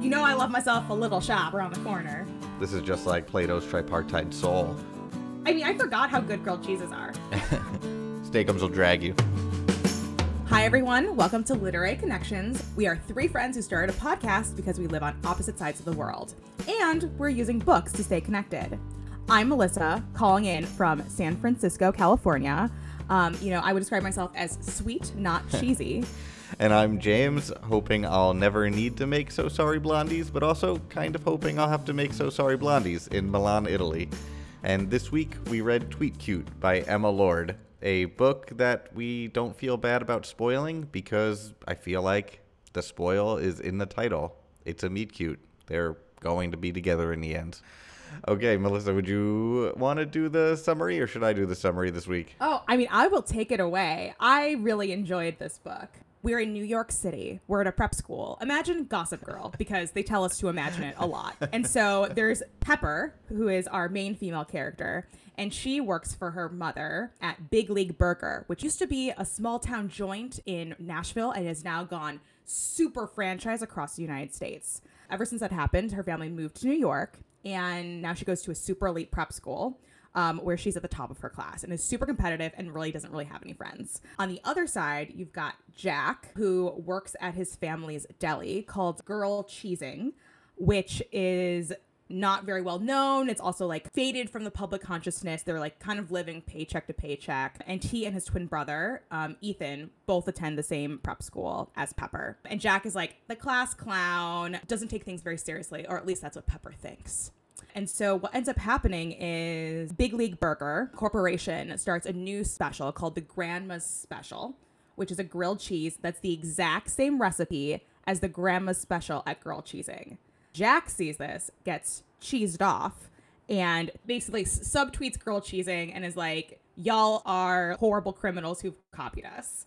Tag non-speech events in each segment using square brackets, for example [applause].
You know I love myself a little shop around the corner. This is just like Plato's tripartite soul. I mean, I forgot how good grilled cheeses are. [laughs] Steakums will drag you. Hi, everyone. Welcome to Literary Connections. We are three friends who started a podcast because we live on opposite sides of the world, and we're using books to stay connected. I'm Melissa, calling in from San Francisco, California. Um, you know, I would describe myself as sweet, not [laughs] cheesy. And I'm James, hoping I'll never need to make So Sorry Blondies, but also kind of hoping I'll have to make So Sorry Blondies in Milan, Italy. And this week we read Tweet Cute by Emma Lord, a book that we don't feel bad about spoiling because I feel like the spoil is in the title. It's a meet cute. They're going to be together in the end. Okay, Melissa, would you want to do the summary or should I do the summary this week? Oh, I mean, I will take it away. I really enjoyed this book. We're in New York City. We're at a prep school. Imagine Gossip Girl because they tell us to imagine it a lot. And so there's Pepper, who is our main female character, and she works for her mother at Big League Burger, which used to be a small town joint in Nashville and has now gone super franchise across the United States. Ever since that happened, her family moved to New York, and now she goes to a super elite prep school um, where she's at the top of her class and is super competitive and really doesn't really have any friends. On the other side, you've got Jack, who works at his family's deli called Girl Cheesing, which is not very well known. It's also like faded from the public consciousness. They're like kind of living paycheck to paycheck. And he and his twin brother, um, Ethan, both attend the same prep school as Pepper. And Jack is like the class clown, doesn't take things very seriously, or at least that's what Pepper thinks. And so what ends up happening is Big League Burger Corporation starts a new special called the Grandma's Special, which is a grilled cheese that's the exact same recipe as the Grandma's Special at Girl Cheesing. Jack sees this, gets cheesed off, and basically subtweets Girl Cheesing and is like, Y'all are horrible criminals who've copied us.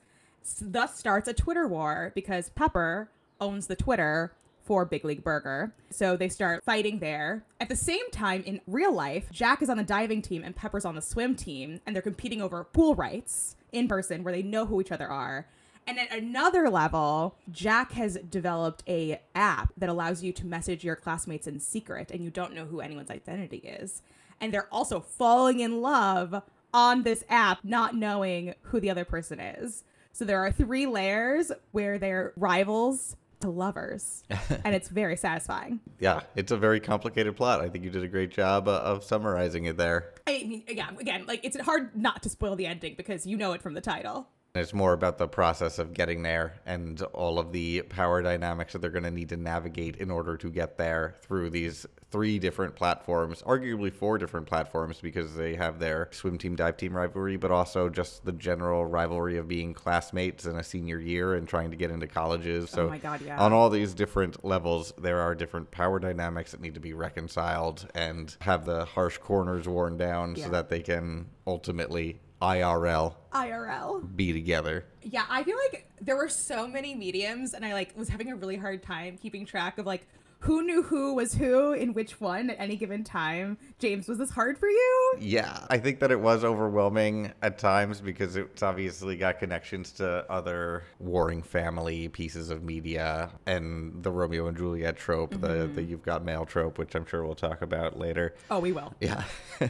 Thus starts a Twitter war because Pepper owns the Twitter for Big League Burger. So they start fighting there. At the same time, in real life, Jack is on the diving team and Pepper's on the swim team, and they're competing over pool rights in person where they know who each other are. And at another level, Jack has developed a app that allows you to message your classmates in secret and you don't know who anyone's identity is. And they're also falling in love on this app not knowing who the other person is. So there are three layers where they're rivals to lovers, [laughs] and it's very satisfying. Yeah, it's a very complicated plot. I think you did a great job uh, of summarizing it there. I mean, yeah, again, like it's hard not to spoil the ending because you know it from the title. It's more about the process of getting there and all of the power dynamics that they're going to need to navigate in order to get there through these three different platforms, arguably four different platforms because they have their swim team, dive team rivalry, but also just the general rivalry of being classmates in a senior year and trying to get into colleges. Oh so, oh God, yeah. on all these different levels, there are different power dynamics that need to be reconciled and have the harsh corners worn down Yeah. so that they can ultimately IRL IRL. be together. Yeah, I feel like there were so many mediums, and I like was having a really hard time keeping track of like who knew who was who in which one at any given time. James, was this hard for you? Yeah, I think that it was overwhelming at times because it's obviously got connections to other warring family pieces of media and the Romeo and Juliet trope, the mm-hmm. the you've got mail trope, which I'm sure we'll talk about later. Oh, we will. Yeah. [laughs]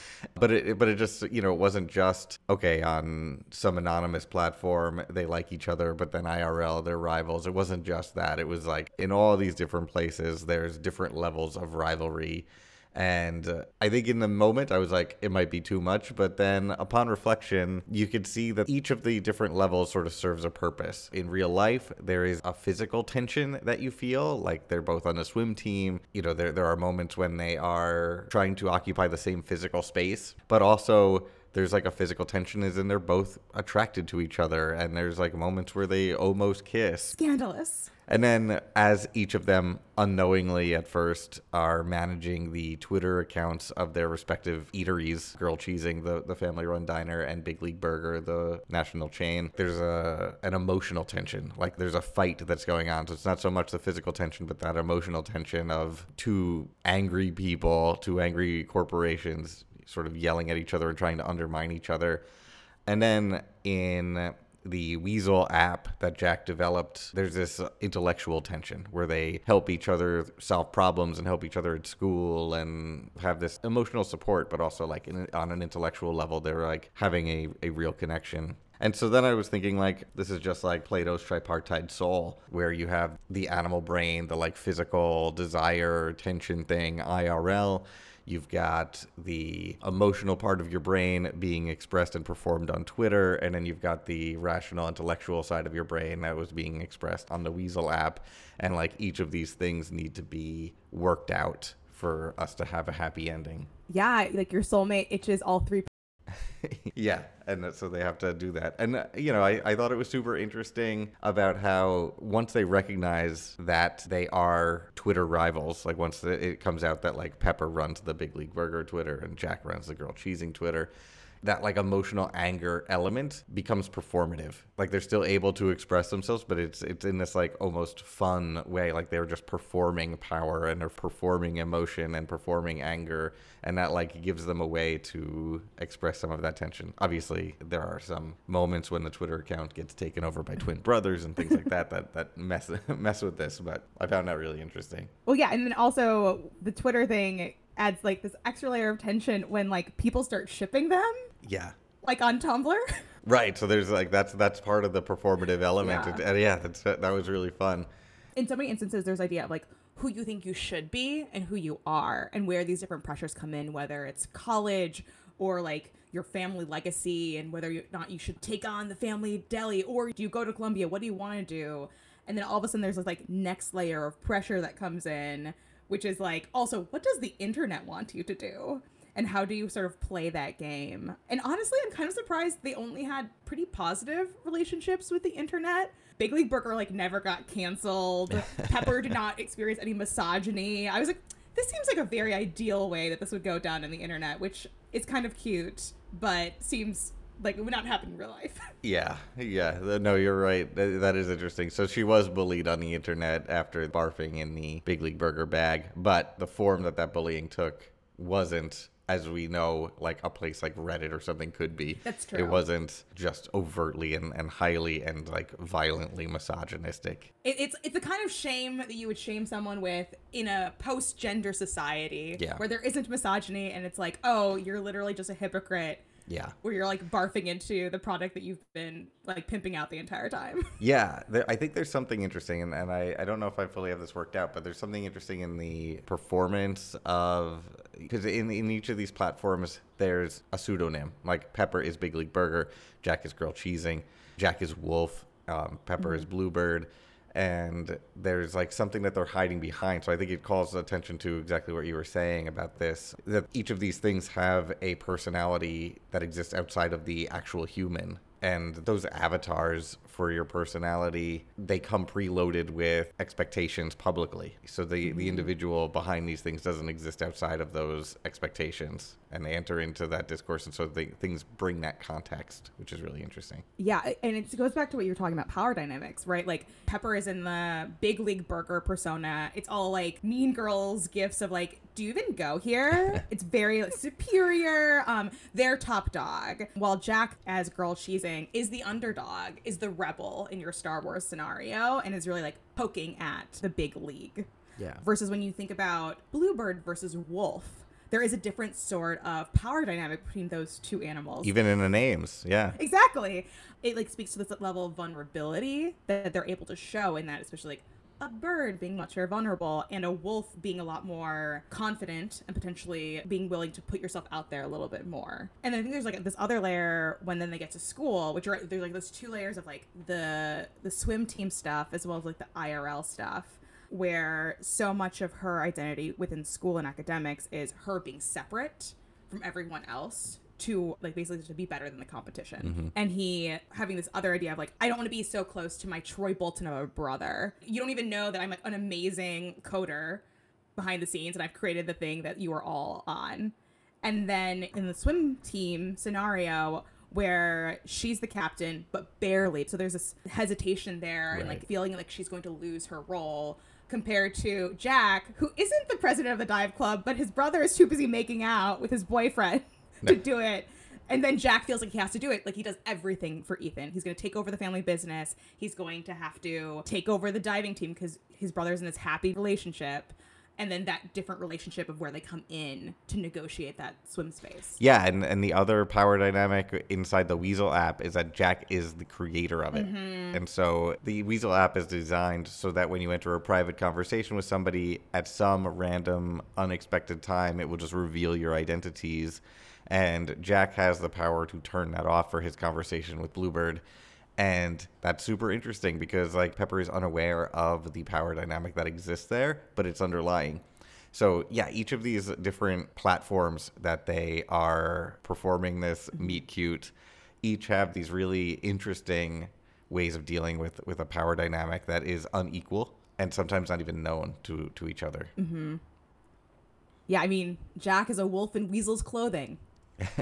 [laughs] but it but it just you know it wasn't just okay on some anonymous platform they like each other but then IRL they're rivals. It wasn't just that. It was like in all these different places there's different levels of rivalry. And uh, I think in the moment I was like, it might be too much. But then upon reflection, you could see that each of the different levels sort of serves a purpose. In real life, there is a physical tension that you feel, like they're both on a swim team. You know, there, there are moments when they are trying to occupy the same physical space, but also there's like a physical tension is in they're both attracted to each other and there's like moments where they almost kiss Scandalous. and then, as each of them unknowingly at first are managing the Twitter accounts of their respective eateries, Girl Cheesing, the, the family run diner, and Big League Burger, the national chain, there's a an emotional tension. Like there's a fight that's going on. So it's not so much the physical tension, but that emotional tension of two angry people, two angry corporations sort of yelling at each other and trying to undermine each other. And then in the Weazel app that Jack developed, there's this intellectual tension where they help each other solve problems and help each other at school and have this emotional support, but also like in, on an intellectual level, they're like having a, a real connection. And so then I was thinking, like, this is just like Plato's tripartite soul, where you have the animal brain, the like physical desire, tension thing, IRL. You've got the emotional part of your brain being expressed and performed on Twitter. And then you've got the rational, intellectual side of your brain that was being expressed on the Weazel app. And like each of these things need to be worked out for us to have a happy ending. Yeah, like your soulmate itches all three [laughs] yeah, and so they have to do that. And, uh, you know, I, I thought it was super interesting about how once they recognize that they are Twitter rivals, like once it comes out that, like, Pepper runs the Big League Burger Twitter and Jack runs the Girl Cheesing Twitter, that like emotional anger element becomes performative. Like they're still able to express themselves, but it's it's in this like almost fun way. Like they're just performing power and they're performing emotion and performing anger, and that like gives them a way to express some of that tension. Obviously, there are some moments when the Twitter account gets taken over by twin brothers and things like that that that mess [laughs] mess with this. But I found that really interesting. Well, yeah, and then also the Twitter thing adds like this extra layer of tension when like people start shipping them. Yeah. Like on Tumblr. [laughs] Right. So there's like that's that's part of the performative element. Yeah. And, yeah, that's that was really fun. In so many instances, there's idea of like who you think you should be and who you are, and where these different pressures come in, whether it's college or like your family legacy, and whether or not you should take on the family deli or do you go to Columbia? What do you want to do? And then all of a sudden, there's this like next layer of pressure that comes in, which is like also what does the internet want you to do? And how do you sort of play that game? And honestly, I'm kind of surprised they only had pretty positive relationships with the internet. Big League Burger like never got canceled. [laughs] Pepper did not experience any misogyny. I was like, this seems like a very ideal way that this would go down in the internet, which is kind of cute, but seems like it would not happen in real life. [laughs] Yeah, yeah. No, you're right. That, that is interesting. So she was bullied on the internet after barfing in the Big League Burger bag, but the form that that bullying took wasn't as we know, like a place like Reddit or something could be. That's true. It wasn't just overtly and, and highly and like violently misogynistic. It, it's it's the kind of shame that you would shame someone with in a post gender society Yeah. where there isn't misogyny and it's like, oh, you're literally just a hypocrite. Yeah. Where you're like barfing into the product that you've been like pimping out the entire time. [laughs] Yeah, there, I think there's something interesting, and, and I, I don't know if I fully have this worked out, but there's something interesting in the performance of because in in each of these platforms there's a pseudonym. Like Pepper is Big League Burger, Jack is Girl Cheesing, Jack is Wolf, um, Pepper is Bluebird, and there's like something that they're hiding behind. So I think it calls attention to exactly what you were saying about this that each of these things have a personality that exists outside of the actual human and those avatars for your personality they come preloaded with expectations publicly so the the individual behind these things doesn't exist outside of those expectations and they enter into that discourse and so they, things bring that context which is really interesting Yeah, and it goes back to what you were talking about power dynamics, right? Like Pepper is in the big league burger persona. It's all like mean girls gifts of like, do you even go here? [laughs] it's very like, superior. Um, they're top dog. While Jack as girl cheesing is the underdog, is the rebel in your Star Wars scenario, and is really like poking at the big league. yeah Versus when you think about Bluebird versus Wolf. There is a different sort of power dynamic between those two animals. even in the names yeah Exactly. It like speaks to this level of vulnerability that they're able to show in that, especially like a bird being much more vulnerable and a wolf being a lot more confident and potentially being willing to put yourself out there a little bit more. And I think there's like this other layer when then they get to school, which are there's like those two layers of like the the swim team stuff as well as like the IRL stuff where so much of her identity within school and academics is her being separate from everyone else to like basically to be better than the competition. Mm-hmm. And he having this other idea of like, I don't want to be so close to my Troy Bolton of a brother. You don't even know that I'm like an amazing coder behind the scenes and I've created the thing that you are all on. And then in the swim team scenario where she's the captain but barely so there's this hesitation there and like feeling like she's going to lose her role compared to Jack who isn't the president of the dive club but his brother is too busy making out with his boyfriend [laughs] to do it And then Jack feels like he has to do it. Like he does everything for Ethan. He's going to take over the family business. He's going to have to take over the diving team because his brother's in this happy relationship. And then that different relationship of where they come in to negotiate that swim space. Yeah, and, and the other power dynamic inside the Weazel app is that Jack is the creator of it. Mm-hmm. And so the Weazel app is designed so that when you enter a private conversation with somebody at some random, unexpected time, it will just reveal your identities. And Jack has the power to turn that off for his conversation with Bluebird. And that's super interesting because like Pepper is unaware of the power dynamic that exists there, but it's underlying. So yeah, each of these different platforms that they are performing this meet cute, each have these really interesting ways of dealing with with a power dynamic that is unequal and sometimes not even known to to each other. Mm-hmm. Yeah, I mean, Jack is a wolf in Weasel's clothing. [laughs]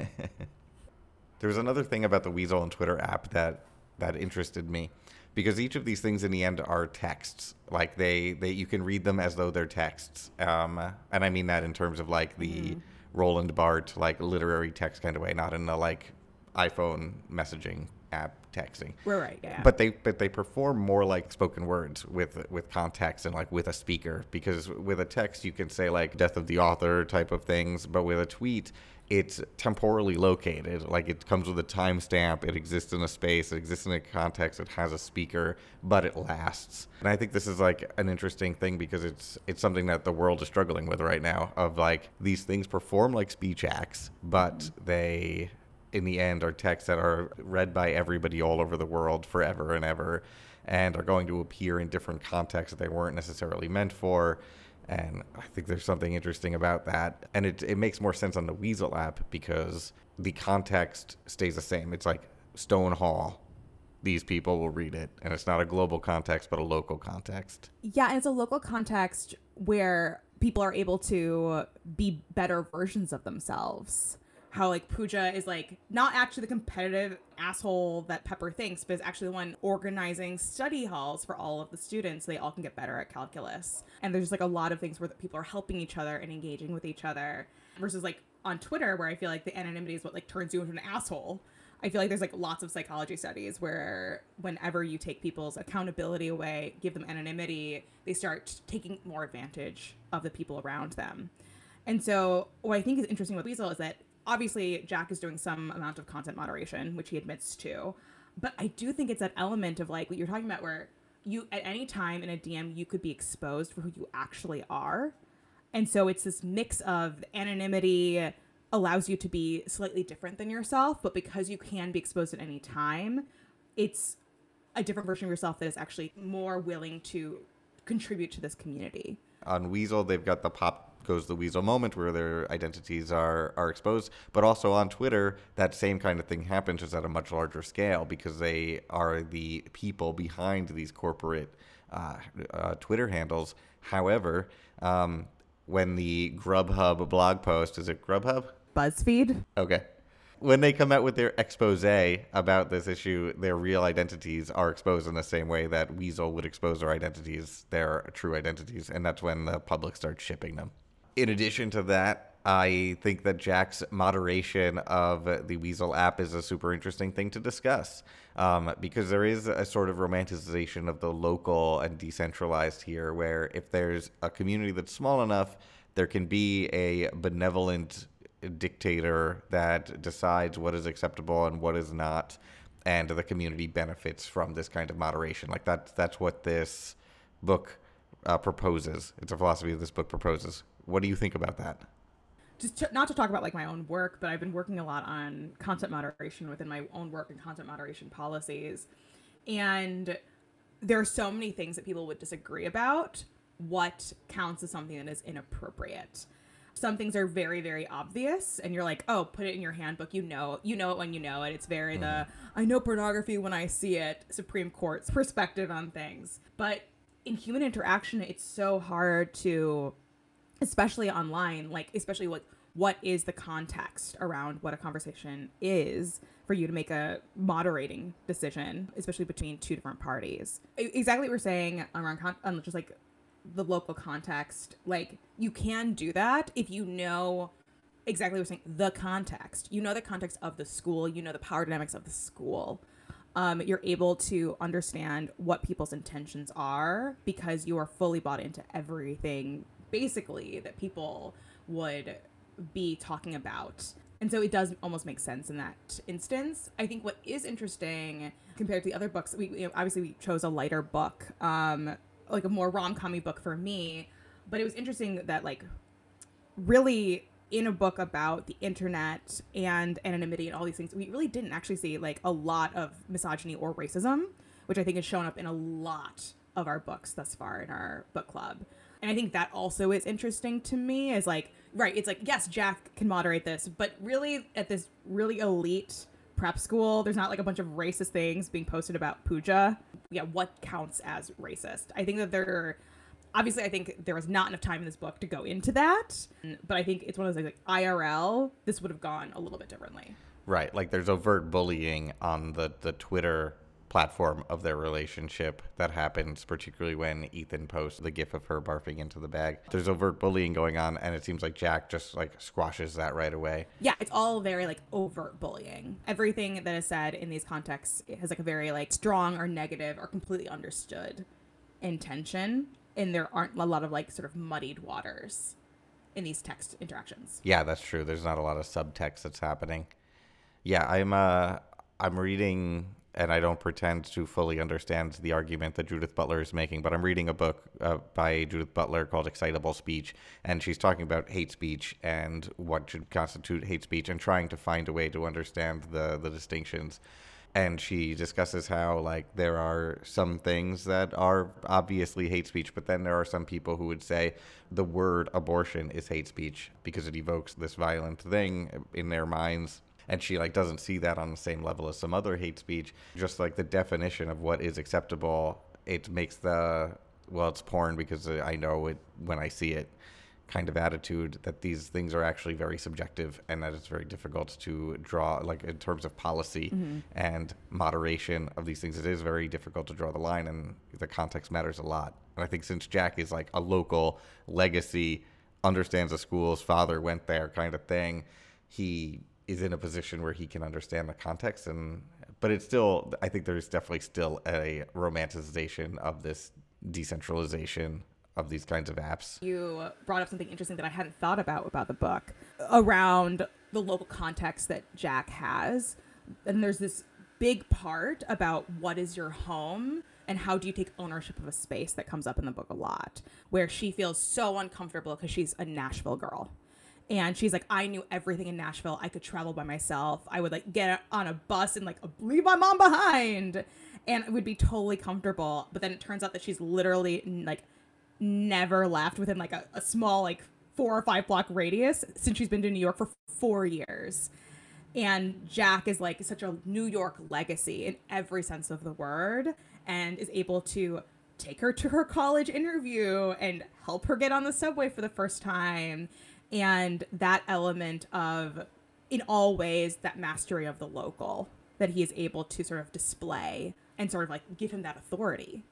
There was another thing about the Weazel and Twitter app that that interested me because each of these things in the end are texts. Like they they you can read them as though they're texts. Um, and I mean that in terms of like the Roland Barthes like literary text kind of way, not in the like iPhone messaging app texting. We're right, yeah. But they but they perform more like spoken words with with context and like with a speaker because with a text you can say like death of the author type of things, but with a tweet it's temporally located. Like it comes with a timestamp. It exists in a space. It exists in a context. It has a speaker, but it lasts. And I think this is like an interesting thing because it's it's something that the world is struggling with right now. Of like these things perform like speech acts, but they in the end are texts that are read by everybody all over the world forever and ever and are going to appear in different contexts that they weren't necessarily meant for and i think there's something interesting about that. And it, it makes more sense on the weazel app because the context stays the same. It's like Stonewall these people will read it. And it's not a global context but a local context. Yeah, and it's a local context where people are able to be better versions of themselves. How like Pooja is like not actually the competitive asshole that Pepper thinks, but is actually the one organizing study halls for all of the students so they all can get better at calculus. And there's like a lot of things where people are helping each other and engaging with each other versus like on Twitter where I feel like the anonymity is what like turns you into an asshole. I feel like there's like lots of psychology studies where whenever you take people's accountability away, give them anonymity, they start taking more advantage of the people around them. And so, what I think is interesting with Weazel is that obviously Jack is doing some amount of content moderation, which he admits to. But I do think it's that element of like what you're talking about where you, at any time in a DM, you could be exposed for who you actually are. And so it's this mix of anonymity allows you to be slightly different than yourself, but because you can be exposed at any time, it's a different version of yourself that is actually more willing to contribute to this community. on Weazel, they've got the pop goes the Weazel moment where their identities are are exposed, but also on Twitter, that same kind of thing happens just at a much larger scale because they are the people behind these corporate uh, uh, Twitter handles. However, um, when the Grubhub blog post is it Grubhub? BuzzFeed? Okay. When they come out with their expose about this issue, their real identities are exposed in the same way that Weasel would expose their identities, their true identities, and that's when the public starts shipping them. In addition to that, I think that Jack's moderation of the Weazel app is a super interesting thing to discuss um, because there is a sort of romanticization of the local and decentralized here, where if there's a community that's small enough, there can be a benevolent dictator that decides what is acceptable and what is not, and the community benefits from this kind of moderation. Like that, that's what this book uh, proposes. It's a philosophy that this book proposes. What do you think about that? just to, not to talk about like my own work, but I've been working a lot on content moderation within my own work and content moderation policies. And there are so many things that people would disagree about what counts as something that is inappropriate. Some things are very, very obvious, and you're like, "Oh, put it in your handbook. You know, you know it when you know it." It's very the mm-hmm. "I know pornography when I see it." Supreme Court's perspective on things, but in human interaction, it's so hard to especially online like especially like what is the context around what a conversation is for you to make a moderating decision especially between two different parties exactly what we're saying around con- um, just like the local context like you can do that if you know exactly what you're saying, the context. You know the context of the school, you know the power dynamics of the school. Um, you're able to understand what people's intentions are because you are fully bought into everything basically that people would be talking about. And so it does almost make sense in that instance. I think what is interesting compared to the other books, we you know, obviously we chose a lighter book, um, like a more rom commy book for me, but it was interesting that like really in a book about the internet and anonymity and all these things, we really didn't actually see like a lot of misogyny or racism, which I think has shown up in a lot of our books thus far in our book club. And I think that also is interesting to me is like, right, it's like, yes, Jack can moderate this, but really at this really elite prep school, there's not like a bunch of racist things being posted about Pooja. Yeah, what counts as racist? I think that there obviously I think there was not enough time in this book to go into that, but I think it's one of those like IRL, this would have gone a little bit differently. Right, like there's overt bullying on the the Twitter platform of their relationship that happens particularly when Ethan posts the gif of her barfing into the bag. There's overt bullying going on and it seems like Jack just like squashes that right away. Yeah, it's all very like overt bullying. Everything that is said in these contexts has like a very like strong or negative or completely understood intention and there aren't a lot of like sort of muddied waters in these text interactions. Yeah, that's true. There's not a lot of subtext that's happening. Yeah, I'm uh I'm reading and I don't pretend to fully understand the argument that Judith Butler is making, but I'm reading a book uh, by Judith Butler called Excitable Speech, and she's talking about hate speech and what should constitute hate speech and trying to find a way to understand the, the distinctions. And she discusses how, like, there are some things that are obviously hate speech, but then there are some people who would say the word abortion is hate speech because it evokes this violent thing in their minds and she like doesn't see that on the same level as some other hate speech just like the definition of what is acceptable it makes the well it's porn because i know it when i see it kind of attitude that these things are actually very subjective and that it's very difficult to draw like in terms of policy mm-hmm. and moderation of these things it is very difficult to draw the line and the context matters a lot and i think since jack is like a local legacy understands the school's father went there kind of thing he is in a position where he can understand the context and but it's still i think there's definitely still a romanticization of this decentralization of these kinds of apps. You brought up something interesting that i hadn't thought about about the book around the local context that jack has. And there's this big part about what is your home and how do you take ownership of a space that comes up in the book a lot where she feels so uncomfortable because she's a nashville girl and she's like i knew everything in nashville. I could travel by myself. I would like get on a bus and like leave my mom behind. And it would be totally comfortable. But then it turns out that she's literally like never left within like a, a small like four or five block radius since she's been to new york for four years. And jack is like such a new york legacy in every sense of the word and is able to take her to her college interview and help her get on the subway for the first time and that element of in all ways that mastery of the local that he is able to sort of display and sort of like give him that authority.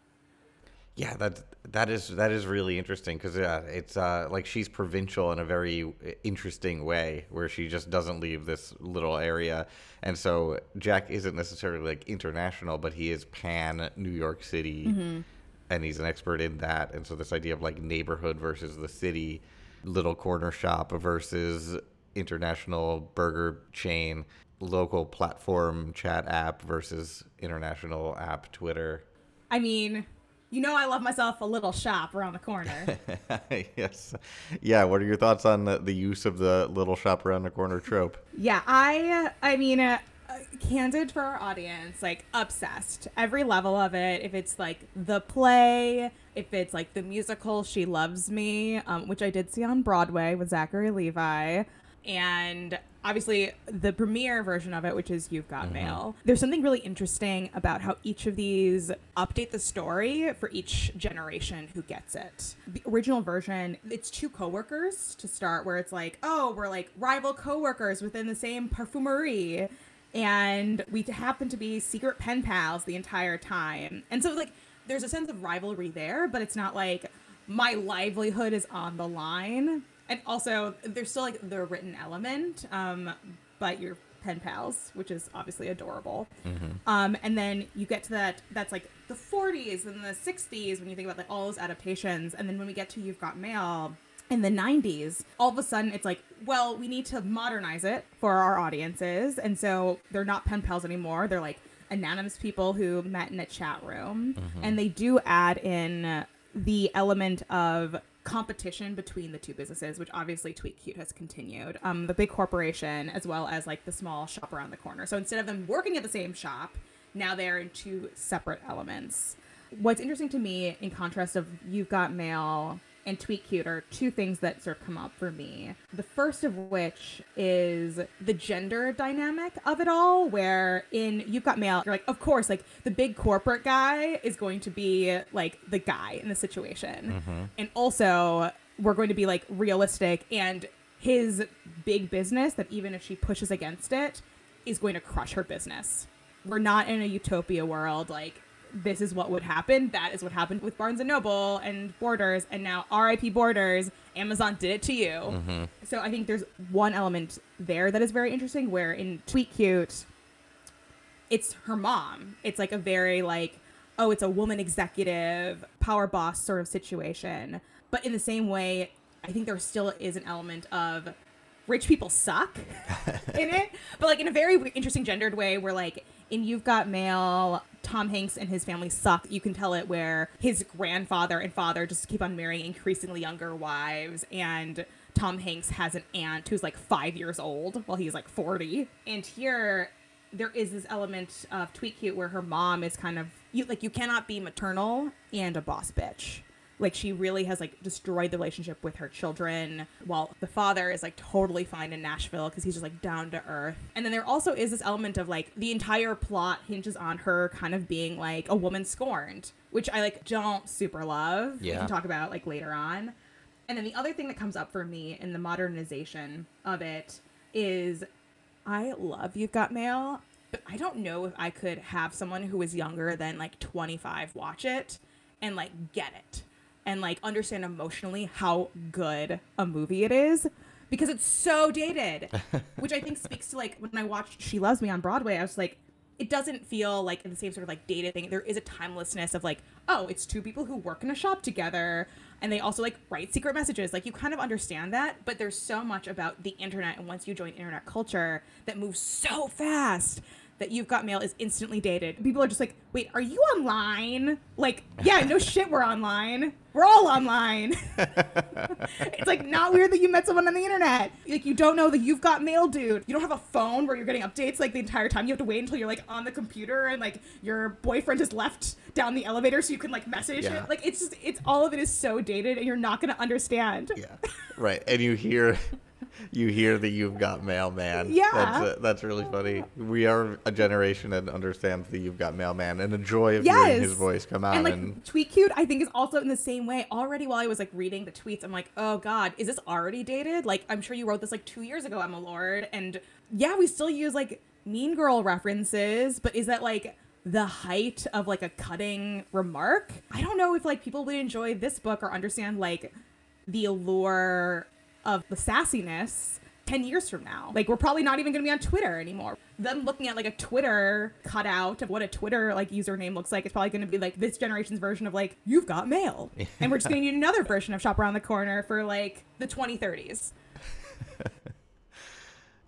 Yeah that that is that is really interesting because yeah it's uh, like she's provincial in a very interesting way where she just doesn't leave this little area. And so jack isn't necessarily like international but he is pan new york city mm-hmm. and he's an expert in that. And so this idea of like neighborhood versus the city little corner shop versus international burger chain, local platform chat app versus international app Twitter. I mean, you know I love myself a little shop around the corner. [laughs] yes. Yeah, what are your thoughts on the, the use of the little shop around the corner trope? Yeah, I I mean uh, candid for our audience, like obsessed. Every level of it. If it's like the play, if it's like the musical She Loves Me, um, which I did see on Broadway with Zachary Levi, and obviously the premiere version of it, which is You've Got mm-hmm. Mail. There's something really interesting about how each of these update the story for each generation who gets it. The original version, it's two coworkers to start, where it's like, oh, we're like rival coworkers within the same parfumerie and we happen to be secret pen pals the entire time. And so like there's a sense of rivalry there, but it's not like my livelihood is on the line. And also, there's still like the written element, um, but you're pen pals, which is obviously adorable. Um, and then you get to that, that's like the 40s and the 60s when you think about like all those adaptations. And then when we get to You've Got Mail in the 90s, all of a sudden it's like, well, we need to modernize it for our audiences. And so they're not pen pals anymore. They're like anonymous people who met in a chat room. And they do add in the element of competition between the two businesses, which obviously Tweet Cute has continued. Um, the big corporation as well as like the small shop around the corner. So instead of them working at the same shop, now they're in two separate elements. What's interesting to me, in contrast of You've Got Mail and Tweet Cute, are two things that sort of come up for me. The first of which is the gender dynamic of it all, where in You've Got Mail, you're like, of course, like the big corporate guy is going to be like the guy in the situation. Mm-hmm. And also, we're going to be like realistic and his big business that even if she pushes against it is going to crush her business. We're not in a utopia world like this is what would happen. That is what happened with Barnes and Noble and Borders and now RIP Borders. Amazon did it to you. Mm-hmm. So I think there's one element there that is very interesting where in Tweet Cute it's her mom. It's like a very like, oh, it's a woman executive, power boss sort of situation. But in the same way, I think there still is an element of rich people suck [laughs] in it, but like in a very interesting gendered way where like in You've Got Mail, Tom Hanks and his family suck. You can tell it where his grandfather and father just keep on marrying increasingly younger wives and Tom Hanks has an aunt who's like five years old while he's like 40. And here there is this element of Tweet Cute where her mom is kind of you like you cannot be maternal and a boss bitch. Like she really has like destroyed the relationship with her children, while the father is like totally fine in Nashville because he's just like down to earth. And then there also is this element of like the entire plot hinges on her kind of being like a woman scorned, which I like don't super love. We can talk about like later on. And then the other thing that comes up for me in the modernization of it is I love You've Got Mail, but I don't know if I could have someone who is younger than like 25 watch it and like get it and like understand emotionally how good a movie it is because it's so dated, [laughs] which I think speaks to like when I watched She Loves Me on Broadway, I was like, it doesn't feel like the same sort of like dated thing. There is a timelessness of like, oh, it's two people who work in a shop together and they also like write secret messages. Like you kind of understand that, but there's so much about the internet and once you join internet culture that moves so fast that you've got mail is instantly dated. People are just like, wait, are you online? Like, yeah, no [laughs] shit, we're online. We're all online. [laughs] it's like not weird that you met someone on the internet. Like you don't know that you've got mail, dude. You don't have a phone where you're getting updates like the entire time. You have to wait until you're like on the computer and like your boyfriend has left down the elevator so you can like message Yeah. it. Like it's just it's all of it is so dated and you're not gonna understand. Yeah. Right. And you hear you hear the you've got mailman. Yeah. That's uh, that's really funny. We are a generation that understands the you've got mailman and the joy of Yes. hearing his voice come out And and, like tweet cute, I think is also in the same way. Already while I was like reading the tweets, I'm like, oh god, is this already dated? Like I'm sure you wrote this like two years ago, Emma Lord, and yeah, we still use like Mean Girl references, but is that like the height of like a cutting remark? I don't know if like people would enjoy this book or understand like the allure of the sassiness 10 years from now. Like, we're probably not even going to be on Twitter anymore. Them looking at like a Twitter cutout of what a Twitter like username looks like, it's probably going to be like this generation's version of like, you've got mail. [laughs] and we're just going to need another version of Shop Around the Corner for like the 2030s. [laughs]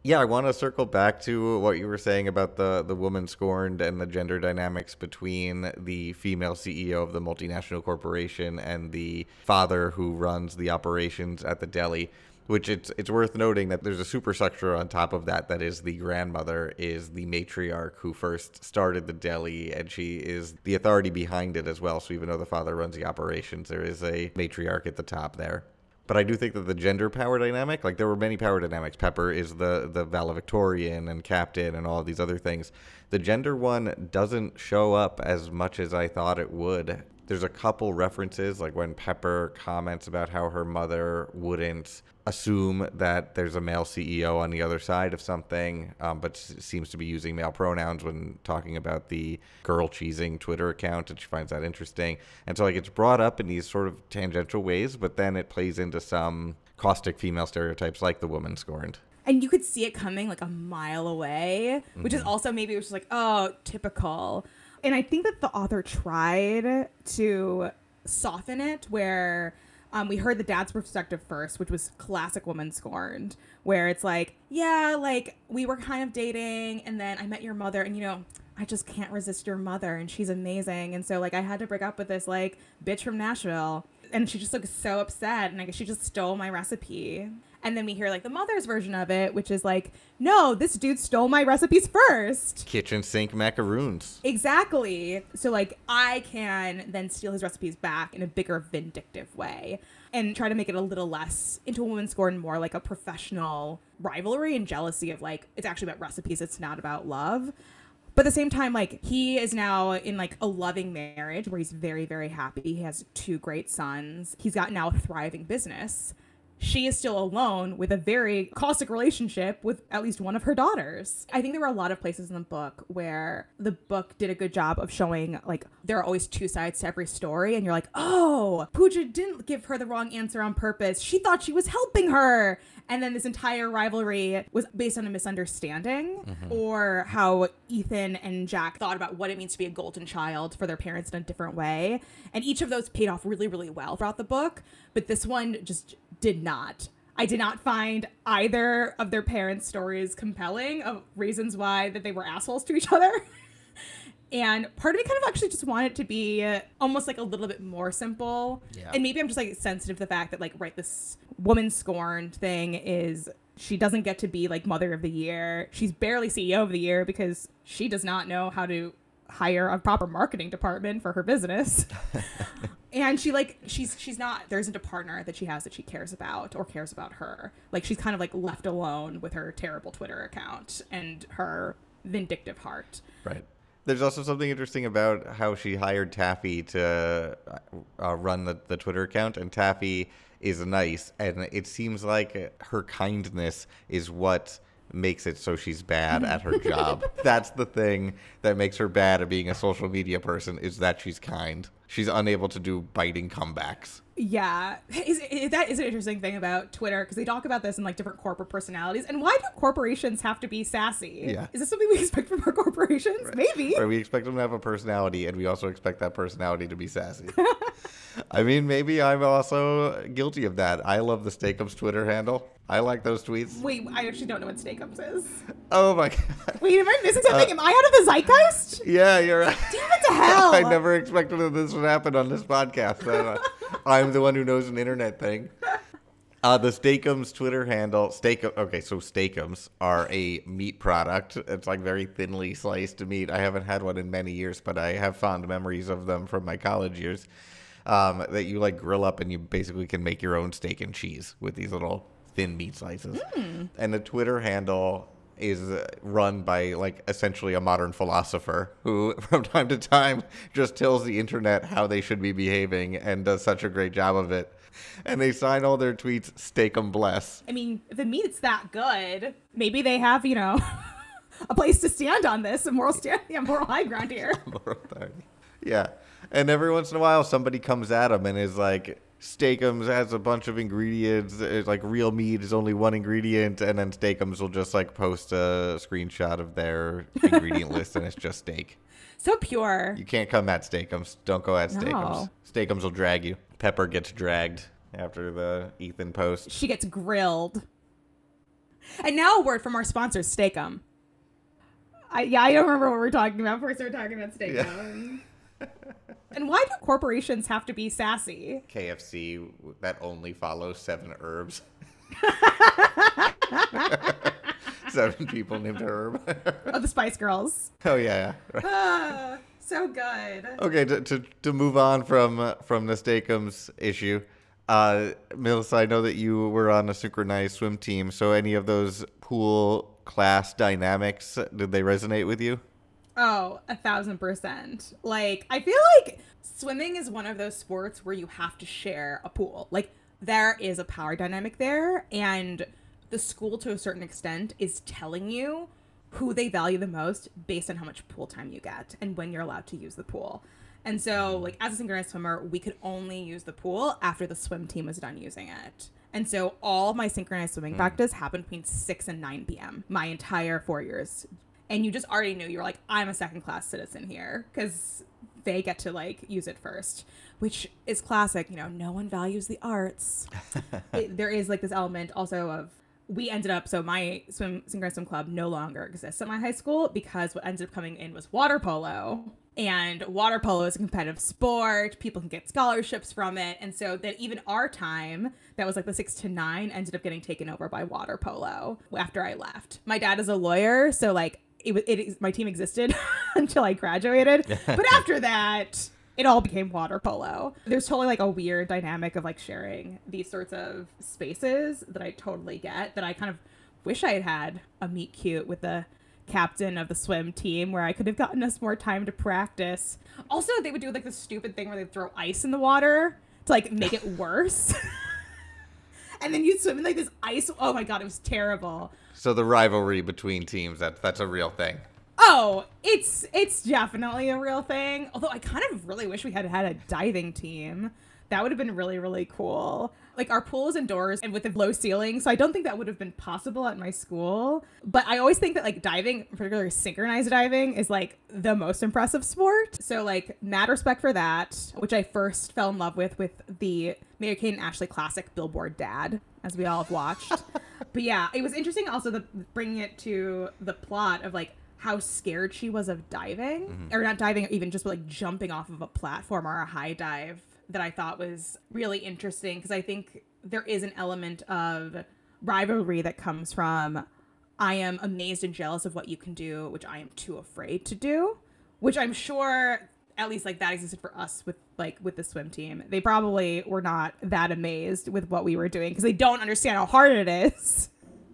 Yeah, I want to circle back to what you were saying about the the woman scorned and the gender dynamics between the female CEO of the multinational corporation and the father who runs the operations at the deli. Which it's it's worth noting that there's a superstructure on top of that that is the grandmother is the matriarch who first started the deli and she is the authority behind it as well. So even though the father runs the operations, there is a matriarch at the top there. But I do think that the gender power dynamic, like there were many power dynamics. Pepper is the the valedictorian and captain and all of these other things. The gender one doesn't show up as much as I thought it would. There's a couple references, like when Pepper comments about how her mother wouldn't assume that there's a male CEO on the other side of something, um, but seems to be using male pronouns when talking about the girl cheesing Twitter account, and she finds that interesting. And so, like, it's brought up in these sort of tangential ways, but then it plays into some caustic female stereotypes like the woman scorned. and you could see it coming like a mile away, which is also maybe it was just like, oh, typical. And I think that the author tried to soften it where um, we heard the dad's perspective first, which was classic woman scorned, where it's like, yeah, like we were kind of dating, and then I met your mother, and you know, I just can't resist your mother, and she's amazing, and so like I had to break up with this like bitch from Nashville, and she just looks so upset, and guess she just stole my recipe. And then we hear like the mother's version of it, which is like, no, this dude stole my recipes first. Kitchen sink macaroons. Exactly. So like I can then steal his recipes back in a bigger vindictive way and try to make it a little less into a woman's scorn more like a professional rivalry and jealousy of like it's actually about recipes, it's not about love. But at the same time, like he is now in like a loving marriage where he's very, very happy. He has two great sons. He's got now a thriving business she is still alone with a very caustic relationship with at least one of her daughters. I think there were a lot of places in the book where the book did a good job of showing like there are always two sides to every story, and you're like, oh, Pooja didn't give her the wrong answer on purpose. She thought she was helping her. And then this entire rivalry was based on a misunderstanding, mm-hmm. or how Ethan and Jack thought about what it means to be a golden child for their parents in a different way. And each of those paid off really, really well throughout the book. But this one just did not. I did not find either of their parents' stories compelling of reasons why that they were assholes to each other. [laughs] and part of me kind of actually just wanted it to be almost like a little bit more simple. Yeah. And maybe I'm just like sensitive to the fact that like right this woman scorned thing is she doesn't get to be like mother of the year. She's barely CEO of the year because she does not know how to hire a proper marketing department for her business. [laughs] and she like she's she's not there isn't a partner that she has that she cares about or cares about her like she's kind of like left alone with her terrible twitter account and her vindictive heart Right. There's also something interesting about how she hired Taffy to uh, run the, the Twitter account, and Taffy is nice, and it seems like her kindness is what makes it so she's bad at her job. [laughs] That's the thing that makes her bad at being a social media person is that she's kind. She's unable to do biting comebacks. yeah is, is, that is an interesting thing about twitter because they talk about this in like different corporate personalities and why do corporations have to be sassy Yeah. is this something we expect from our corporations maybe Or we expect them to have a personality, and we also expect that personality to be sassy. [laughs] I mean, maybe I'm also guilty of that. I love the Steakums Twitter handle. I like those tweets. wait i actually don't know what steakums is Oh my [laughs] god. wait am i missing something uh, am i out of the Yeah, you're right. damn it to hell [laughs] I never expected that this would happen on this podcast. Uh, I'm the one who knows an internet thing. Uh, the Steakums Twitter handle, Steak. Okay, so Steakums are a meat product. It's like very thinly sliced meat. I haven't had one in many years, but I have fond memories of them from my college years. Um, that you like grill up and you basically can make your own steak and cheese with these little thin meat slices. And the Twitter handle is uh, run by like essentially a modern philosopher who [laughs] from time to time just tells the internet how they should be behaving and does such a great job of it. And they sign all their tweets "Steak 'em bless." I mean, if the meat's that good, maybe they have, you know, [laughs] a place to stand on this, a moral stand, [laughs] yeah, moral high ground here. Moral. Yeah. And every once in a while, somebody comes at them and is like, Steakums has a bunch of ingredients. It's like real meat is only one ingredient. And then Steakums will just like post a screenshot of their ingredient [laughs] list and it's just steak. So pure. You can't come at Steakums. Don't go at No. Steakums. Steakums will drag you. Pepper gets dragged after the Ethan post. She gets grilled. And now a word from our sponsor, Steakum. I, yeah, I don't remember what we we're talking about. First, we were talking about Steakum. [laughs] and why do corporations have to be sassy? KFC that only follows seven herbs. [laughs] seven people named Herb. Oh, the Spice Girls. oh yeah. Right. Ah, so good. Okay, to, to, to move on from uh, from the Steakums issue, uh, Melissa, I know that you were on a synchronized swim team. So any of those pool class dynamics did they resonate with you? Oh, a thousand percent. Like, I feel like swimming is one of those sports where you have to share a pool. Like, there is a power dynamic there, and the school, to a certain extent, is telling you who they value the most based on how much pool time you get and when you're allowed to use the pool. And so, hmm. like, as a synchronized swimmer, we could only use the pool after the swim team was done using it. And so, all my synchronized swimming hmm. practice happened between 6 and 9 p.m. my entire four years. And you just already knew you were like, I'm a second class citizen here because they get to like use it first, which is classic. You know, no one values the arts. [laughs] it, there is like this element also of we ended up so my swim synchronized swim club no longer exists at my high school because what ended up coming in was water polo and water polo is a competitive sport people can get scholarships from it and so that even our time that was like the six to nine ended up getting taken over by water polo after i left my dad is a lawyer so like it was it my team existed [laughs] until i graduated [laughs] but after that it all became water polo. There's totally like a weird dynamic of like sharing these sorts of spaces that I totally get that I kind of wish I had had a meet cute with the captain of the swim team where I could have gotten us more time to practice. Also, they would do like the stupid thing where they'd throw ice in the water to like make it [laughs] worse. and then you'd swim in like this ice. Oh my god, it was terrible. So the rivalry between teams that that's a real thing. Oh, it's it's definitely a real thing. Although I kind of really wish we had had a diving team. That would have been really really cool. Like our pool is indoors and with a low ceiling, so I don't think that would have been possible at my school. But I always think that like diving, particularly synchronized diving, is like the most impressive sport. So like mad respect for that, which I first fell in love with with the Mary Kate and Ashley classic Billboard Dad, as we all have watched. [laughs] but yeah, it was interesting also the bringing it to the plot of like how scared she was of diving mm-hmm. or not diving even just like jumping off of a platform or a high dive that I thought was really interesting because I think there is an element of rivalry that comes from I am amazed and jealous of what you can do, which I am too afraid to do, which I'm sure at least like that existed for us with like with the swim team. They probably were not that amazed with what we were doing because they don't understand how hard it is.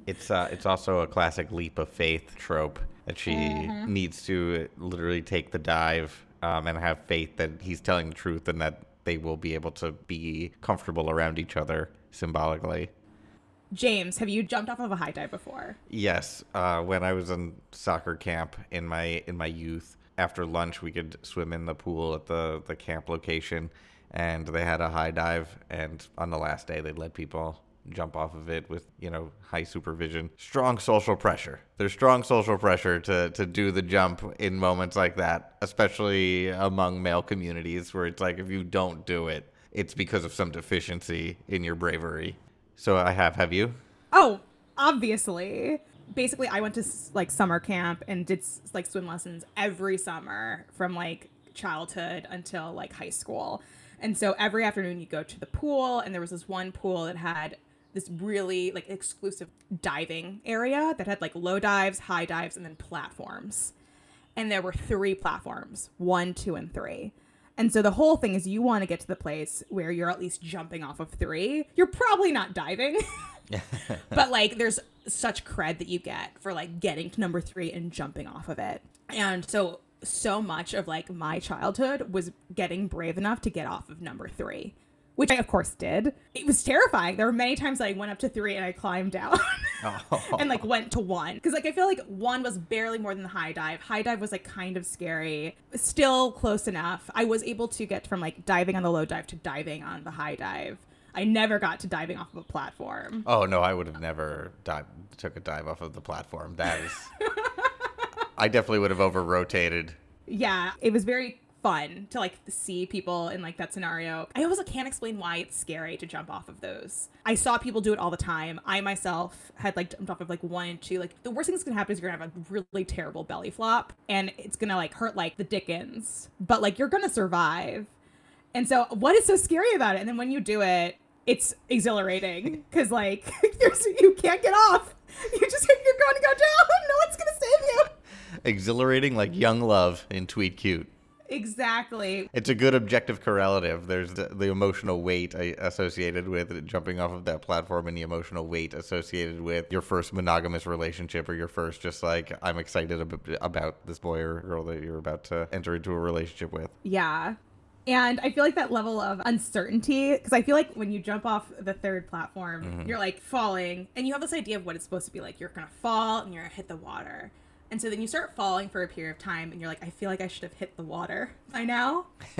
It's uh it's also a classic leap of faith trope that she mm-hmm. needs to literally take the dive um, and have faith that he's telling the truth and that they will be able to be comfortable around each other symbolically. James, have you jumped off of a high dive before? Yes, uh, when I was in soccer camp in my in my youth. After lunch, we could swim in the pool at the the camp location, and they had a high dive. And on the last day, they let people jump off of it with you know high supervision. Strong social pressure. There's strong social pressure to to do the jump in moments like that especially among male communities where it's like if you don't do it it's because of some deficiency in your bravery. So i have have you? Oh obviously basically i went to like summer camp and did like swim lessons every summer from like childhood until like high school and so every afternoon you go to the pool and there was this one pool that had this really like exclusive diving area that had like low dives, high dives, and then platforms. And there were three platforms one, two, and three. And so the whole thing is you want to get to the place where you're at least jumping off of three. You're probably not diving, [laughs] but like there's such cred that you get for like getting to number three and jumping off of it. And so, so much of like my childhood was getting brave enough to get off of number three which I of course did. It was terrifying. There were many times I went up to three and I climbed down [laughs] oh. and like went to one because like I feel like one was barely more than the high dive. High dive was like kind of scary, still close enough. I was able to get from like diving on the low dive to diving on the high dive. I never got to diving off of a platform. Oh no, I would have never dive, took a dive off of the platform. That is, [laughs] I definitely would have over rotated. Yeah, it was very fun to like see people in like that scenario. I also can't explain why it's scary to jump off of those. I saw people do it all the time. I myself had like jumped off of like one and two. Like the worst thing that's gonna happen is you're gonna have a really terrible belly flop and it's gonna like hurt like the dickens. But like you're gonna survive. And so what is so scary about it? And then when you do it, it's exhilarating because like [laughs] you can't get off. You just you're going to go down. [laughs] No one's gonna save you. Exhilarating like young love in Tweet Cute. Exactly. It's a good objective correlative. There's the, the, emotional weight associated with jumping off of that platform and the emotional weight associated with your first monogamous relationship or your first just like I'm excited ab- about this boy or girl that you're about to enter into a relationship with. Yeah. And I feel like that level of uncertainty, because I feel like when you jump off the third platform, mm-hmm. you're like falling, and you have this idea of what it's supposed to be like. You're gonna fall and you're gonna hit the water And so then you start falling for a period of time and you're like, I feel like I should have hit the water by now. [laughs]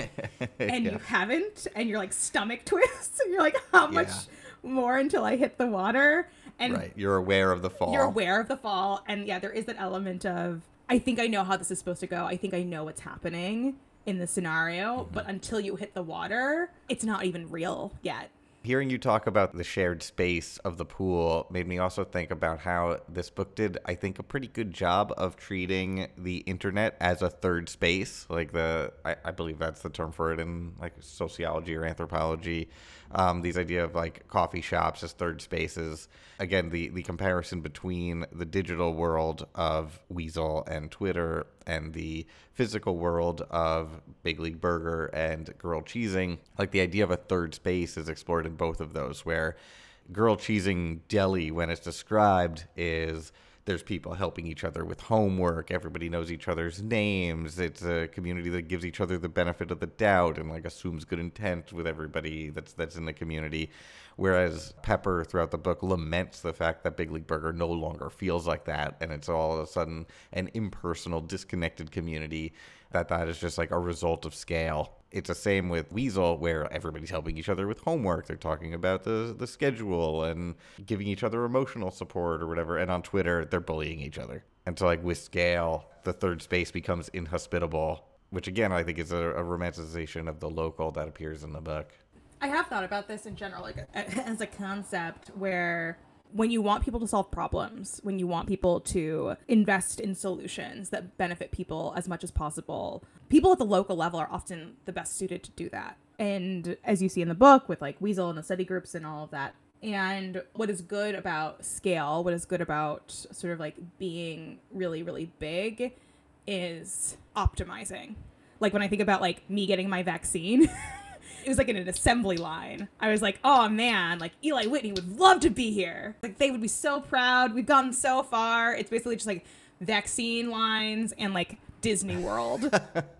and Yeah. you haven't. And you're like stomach [laughs] twists. And you're like, how much Yeah. more until I hit the water? And right. You're aware of the fall. you're aware of the fall. And yeah, there is that element of, I think I know how this is supposed to go. I think I know what's happening in the scenario. Mm-hmm. But until you hit the water, it's not even real yet. Hearing you talk about the shared space of the pool made me also think about how this book did, I think, a pretty good job of treating the internet as a third space. Like the, I, I believe that's the term for it in like sociology or anthropology. Um, these idea of like coffee shops as third spaces. Again, the the comparison between the digital world of Weazel and Twitter and the physical world of Big League Burger and Girl Cheesing. Like the idea of a third space is explored in both of those, where Girl Cheesing Deli, when it's described, is there's people helping each other with homework. Everybody knows each other's names. It's a community that gives each other the benefit of the doubt and like assumes good intent with everybody that's that's in the community. Whereas Pepper throughout the book laments the fact that Big League Burger no longer feels like that, and it's all of a sudden an impersonal, disconnected community. That that is just like a result of scale. It's the same with Weazel, where everybody's helping each other with homework. They're talking about the the schedule and giving each other emotional support or whatever. And on Twitter, they're bullying each other. And so, like with scale, the third space becomes inhospitable, which again I think is a, a romanticization of the local that appears in the book. I have thought about this in general, like [laughs] as a concept where when you want people to solve problems, when you want people to invest in solutions that benefit people as much as possible, people at the local level are often the best suited to do that. And as you see in the book with like Weazel and the study groups and all of that. And what is good about scale, what is good about sort of like being really, really big is optimizing. Like when I think about like me getting my vaccine, [laughs] it was like in an assembly line. I was like, oh man, like Eli Whitney would love to be here. Like they would be so proud. We've gotten so far. It's basically just like vaccine lines and like Disney World. [laughs]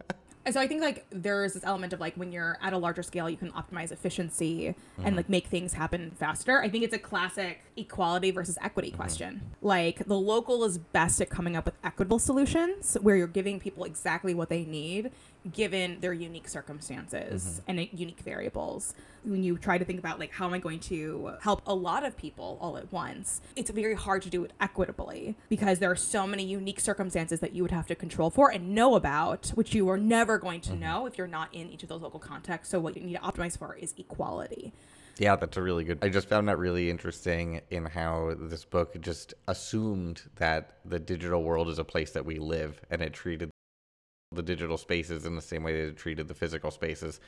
And so I think like there's this element of like when you're at a larger scale, you can optimize efficiency and like make things happen faster. I think it's a classic equality versus equity question. Like the local is best at coming up with equitable solutions where you're giving people exactly what they need given their unique circumstances and uh, unique variables. When you try to think about like how am I going to help a lot of people all at once, it's very hard to do it equitably because there are so many unique circumstances that you would have to control for and know about, which you are never going to mm-hmm. know if you're not in each of those local contexts. So what you need to optimize for is equality. Yeah, that's a really good. I just found that really interesting in how this book just assumed that the digital world is a place that we live, and it treated the digital spaces in the same way that it treated the physical spaces.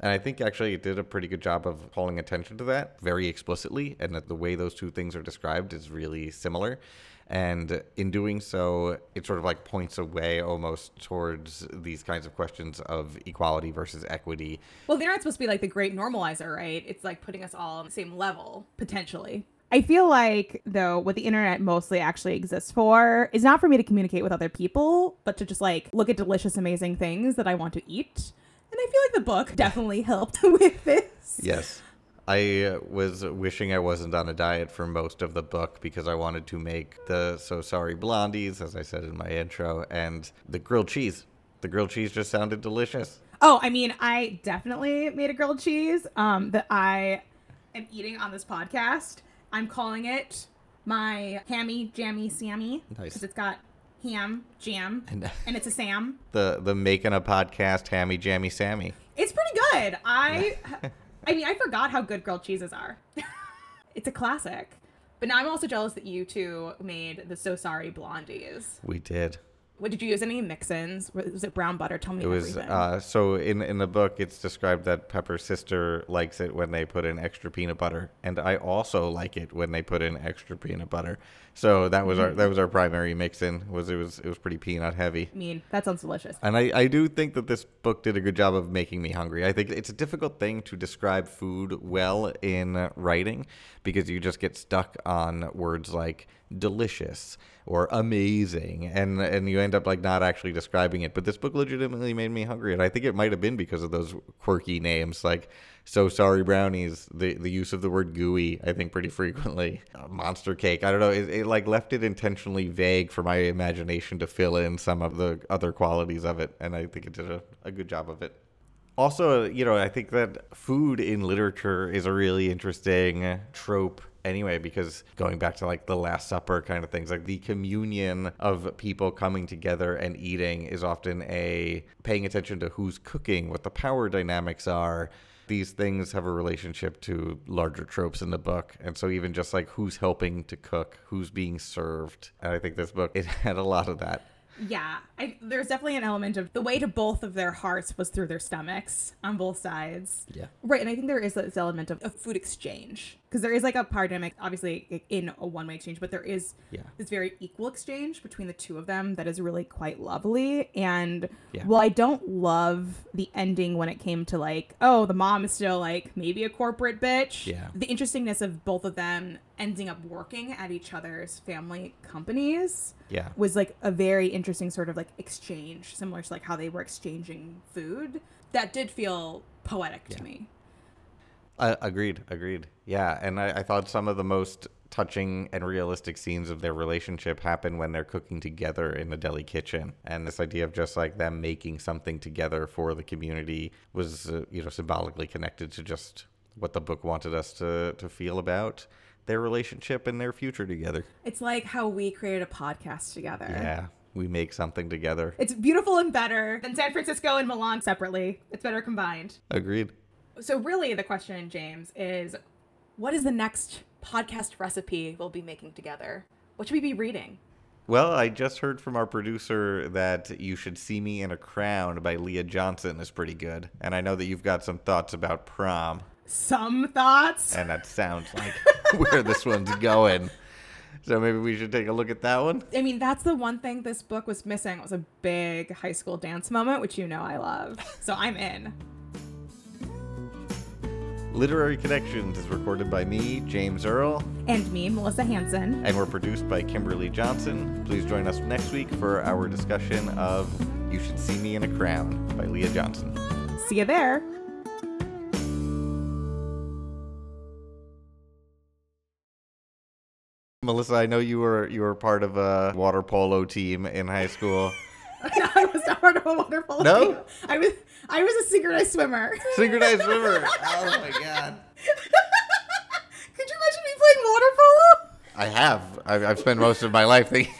And I think actually it did a pretty good job of calling attention to that very explicitly, and that the way those two things are described is really similar. And in doing so, it sort of like points away almost towards these kinds of questions of equality versus equity. Well, they're not supposed to be like the great normalizer, right? It's like putting us all on the same level, potentially. I feel like, though, what the internet mostly actually exists for is not for me to communicate with other people, but to just like look at delicious, amazing things that I want to eat. And I feel like the book definitely helped [laughs] with this. Yes. I was wishing I wasn't on a diet for most of the book because I wanted to make the So Sorry Blondies, as I said in my intro, and the grilled cheese. The grilled cheese just sounded delicious. Oh, I mean, I definitely made a grilled cheese um, that I am eating on this podcast. I'm calling it my hammy jammy sammy Nice. because it's got ham, jam, And- [laughs] and it's a sam. The the making a podcast hammy jammy Sammy. It's pretty good. I, [laughs] I mean, I forgot how good grilled cheeses are. [laughs] it's a classic. But now I'm also jealous that you two made the So Sorry Blondies. We did. What did you use? Any mix-ins? Was it brown butter? Tell me It was everything. uh, so in in the book it's described that Pepper's sister likes it when they put in extra peanut butter, and I also like it when they put in extra peanut butter. So that was our that was our primary mix in was it was it was pretty peanut heavy. I mean, that sounds delicious. And I, I do think that this book did a good job of making me hungry. I think it's a difficult thing to describe food well in writing because you just get stuck on words like delicious or amazing. And and you end up like not actually describing it. But this book legitimately made me hungry. And i think it might have been because of those quirky names like so sorry brownies the the use of the word gooey i think pretty frequently. Uh, monster cake. I don't know. It, it like left it intentionally vague for my imagination to fill in some of the other qualities of it. And i think it did a, a good job of it. Also, you know, I think that food in literature is a really interesting trope anyway because going back to like the last supper kind of things like the communion of people coming together and eating is often a paying attention to who's cooking what the power dynamics are these things have a relationship to larger tropes in the book and so even just like who's helping to cook who's being served and i think this book it [laughs] had a lot of that Yeah, I, there's definitely an element of the way to both of their hearts was through their stomachs on both sides. Yeah. Right, and I think there is this element of a food exchange because there is like a power dynamic, obviously in a one-way exchange, but there is Yeah. this very equal exchange between the two of them that is really quite lovely. And Yeah. while I don't love the ending when it came to like, oh, the mom is still like maybe a corporate bitch. Yeah. The interestingness of both of them ending up working at each other's family companies yeah was like a very interesting sort of like exchange, similar to like how they were exchanging food. That did feel poetic Yeah. to me. Uh, agreed, agreed. Yeah, and I, I thought some of the most touching and realistic scenes of their relationship happen when they're cooking together in the deli kitchen. And this idea of just like them making something together for the community was, uh, you know, symbolically connected to just what the book wanted us to, to feel about their relationship and their future together. It's like how we created a podcast together. Yeah, we make something together. It's beautiful and better than San Francisco and Milan separately. It's better combined. Agreed. So really the question, James, is what is the next podcast recipe we'll be making together? What should we be reading? Well, I just heard from our producer that You Should See Me in a Crown by Leah Johnson is pretty good. And I know that you've got some thoughts about prom. Some thoughts? And that sounds like [laughs] where this one's going. So maybe we should take a look at that one. I mean, that's the one thing this book was missing. It was a big high school dance moment, which you know I love. So I'm in. Literary Connections is recorded by me, James Earl, And me, Melissa Hansen. and we're produced by Kimberly Johnson. Please join us next week for our discussion of You Should See Me in a Crown by Leah Johnson. See you there. Melissa, I know you were you were part of a water polo team in high school. [laughs] no, I was not part of a water polo No? team. I was I was a synchronized swimmer. Synchronized swimmer. [laughs] Oh my god. [laughs] Could you imagine me playing water polo? I have. I've, I've spent most of my life thinking.